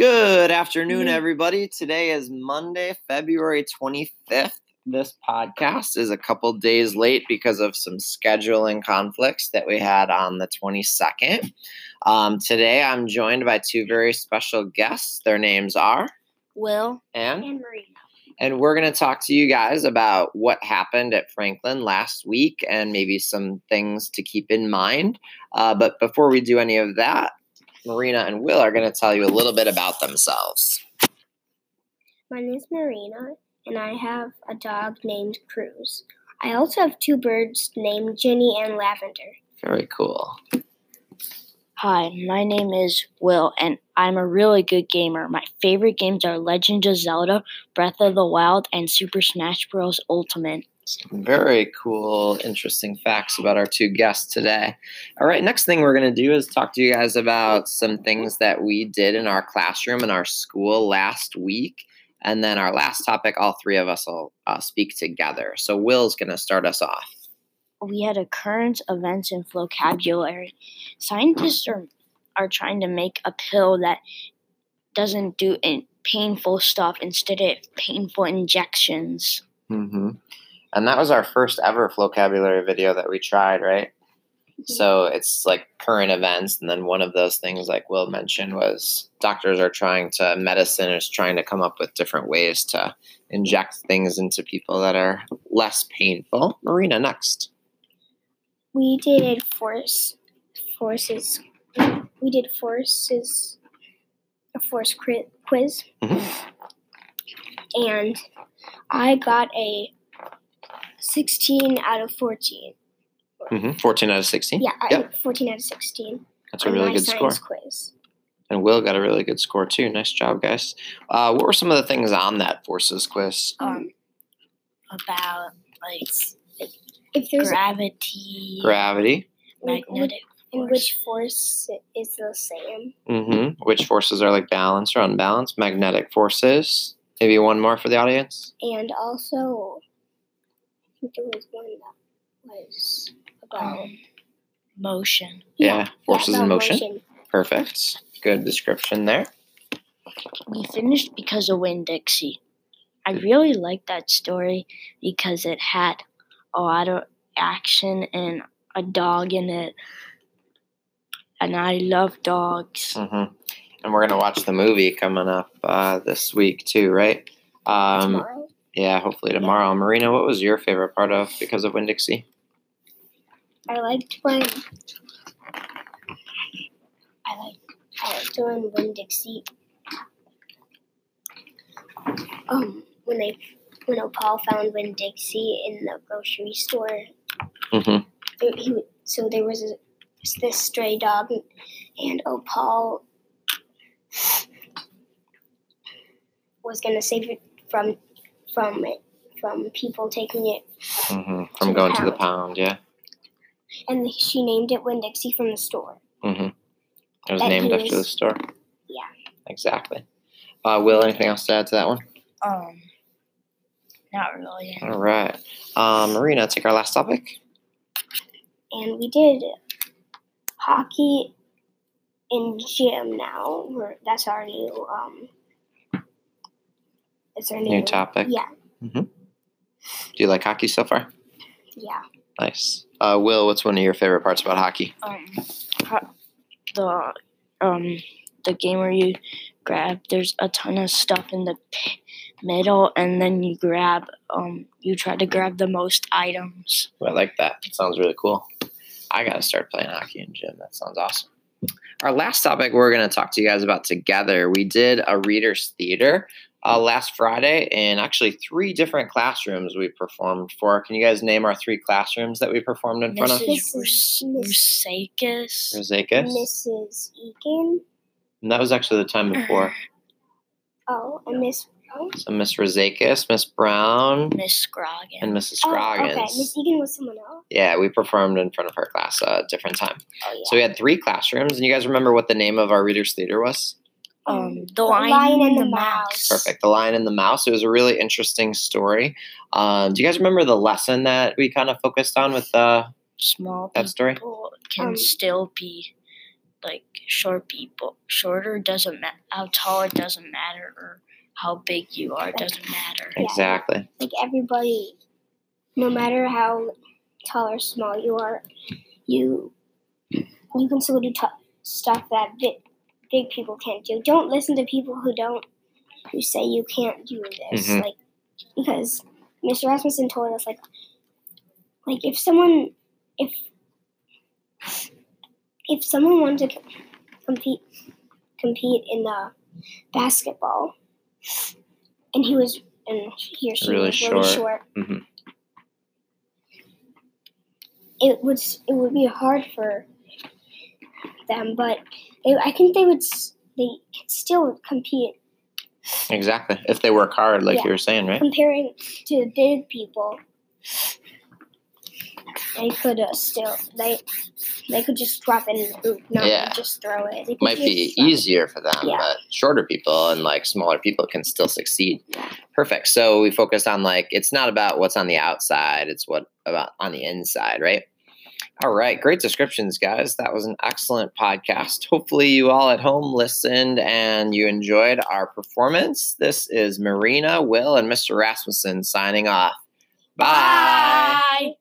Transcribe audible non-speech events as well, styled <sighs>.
Good afternoon, Mm. everybody. Today is Monday, February 25th. This podcast is a couple days late because of some scheduling conflicts that we had on the 22nd. Um, today, I'm joined by two very special guests. Their names are Will and and Marina. and we're going to talk to you guys about what happened at Franklin last week and maybe some things to keep in mind. Uh, but before we do any of that, Marina and Will are going to tell you a little bit about themselves. My name is Marina, and I have a dog named Cruz. I also have two birds named Ginny and Lavender. Very cool. Hi, my name is Will, and I'm a really good gamer. My favorite games are Legend of Zelda, Breath of the Wild, and Super Smash Bros. Ultimate. Some very cool, interesting facts about our two guests today. All right, next thing we're going to do is talk to you guys about some things that we did in our classroom in our school last week. And then our last topic, all three of us will uh, speak together. So Will's going to start us off. We had a current events and vocabulary. Scientists are, are trying to make a pill that doesn't do in painful stuff instead of painful injections. Mm-hmm. And that was our first ever vocabulary video that we tried, right? So it's like current events, and then one of those things, like Will mentioned, was doctors are trying to, medicine is trying to come up with different ways to inject things into people that are less painful. Marina, next. We did force forces. We did forces a force quiz, Mhm. and I got a sixteen out of fourteen. Mm-hmm. 14 out of 16. Yeah, Yep. fourteen out of sixteen. That's a really my good score. quiz. And Will got a really good score too. Nice job, guys. Uh, what were some of the things on that forces quiz? Um, about like If there's gravity, Gravity. magnetic and which force is the same? Mm-hmm. Which forces are like balanced or unbalanced? Magnetic forces. Maybe one more for the audience. And also, I think there was one that was about um, motion. Yeah, forces about in motion. Perfect. Good description there. We finished because of Winn Dixie. I really liked that story because it had a lot of action and a dog in it. And I love dogs. Mm-hmm. And we're gonna watch the movie coming up uh, this week too, right? Um, Tomorrow. Yeah, hopefully tomorrow. Marina, what was your favorite part of because of Winn Dixie? I liked when I liked I liked when Winn Dixie um when they when Opal found Winn Dixie in the grocery store. Mm-hmm. There, he, so there was a, this stray dog, and Opal was gonna save it from from it from people taking it, Mm-hmm. To From the going to the pound. pound, yeah. and she named it Winn Dixie from the store. Mm-hmm. It was That named is- after the store. yeah. Exactly. Uh, Will, anything else to add to that one? Um, not really. All right. Um, Marina, take our last topic. and we did hockey in gym now. We're, that's our new um. It's our new, New topic. Yeah, Mhm. Do you like hockey so far? yeah. Nice. Uh, Will, what's one of your favorite parts about hockey? Um, ho- the um the game where you grab. There's a ton of stuff in the p- middle, and then you grab. Um, you try to grab the most items. I like that. It sounds really cool. I got to start playing hockey in gym. That sounds awesome. Our last topic we're going to talk to you guys about together. We did a readers theater uh, last Friday in actually three different classrooms we performed for. Can you guys name our three classrooms that we performed in front of? Mrs. Mrs. Rus- Rusakis. Rosakis. Mrs. Egan. And that was actually the time before. <sighs> Oh, and Miss. Oh, So Miss Rosakis, Miss Brown, Miss Scroggins. and Mrs. oh, Scroggins. okay. Miss Egan was someone else. Yeah, we performed in front of her class uh, a different time. Oh yeah. So we had three classrooms, and you guys remember what the name of our readers theater was? Um, the lion, and the mouse. Perfect. The Lion and the Mouse. It was a really interesting story. Um, do you guys remember the lesson that we kind of focused on with uh, Small that story? people can Um, still be like short people. Shorter doesn't matter. How tall it doesn't matter, or how big you are doesn't matter. Yeah. Exactly. Like everybody, no matter how tall or small you are, you you can still do t- stuff that big, big people can't do. Don't listen to people who don't who say you can't do this. Mhm. Like because Mr. Rasmussen told us like like if someone if if someone wanted to compete compete in the basketball and he was and he or she Really was really short. short Mhm. it would it would be hard for them but they, i think they would they could still compete Exactly. If they work hard, like Yeah. you were saying, right? comparing to big people they could uh, still they they could just drop it in the hoop not Yeah. just throw it Might be it. easier for them, Yeah. but shorter people and like smaller people can still succeed. Perfect. So we focused on like it's not about what's on the outside, it's what about on the inside, right? All right, great descriptions, guys. That was an excellent podcast. Hopefully, you all at home listened and you enjoyed our performance. This is Marina, Will, and Mr. Rasmussen signing off. Bye. Bye.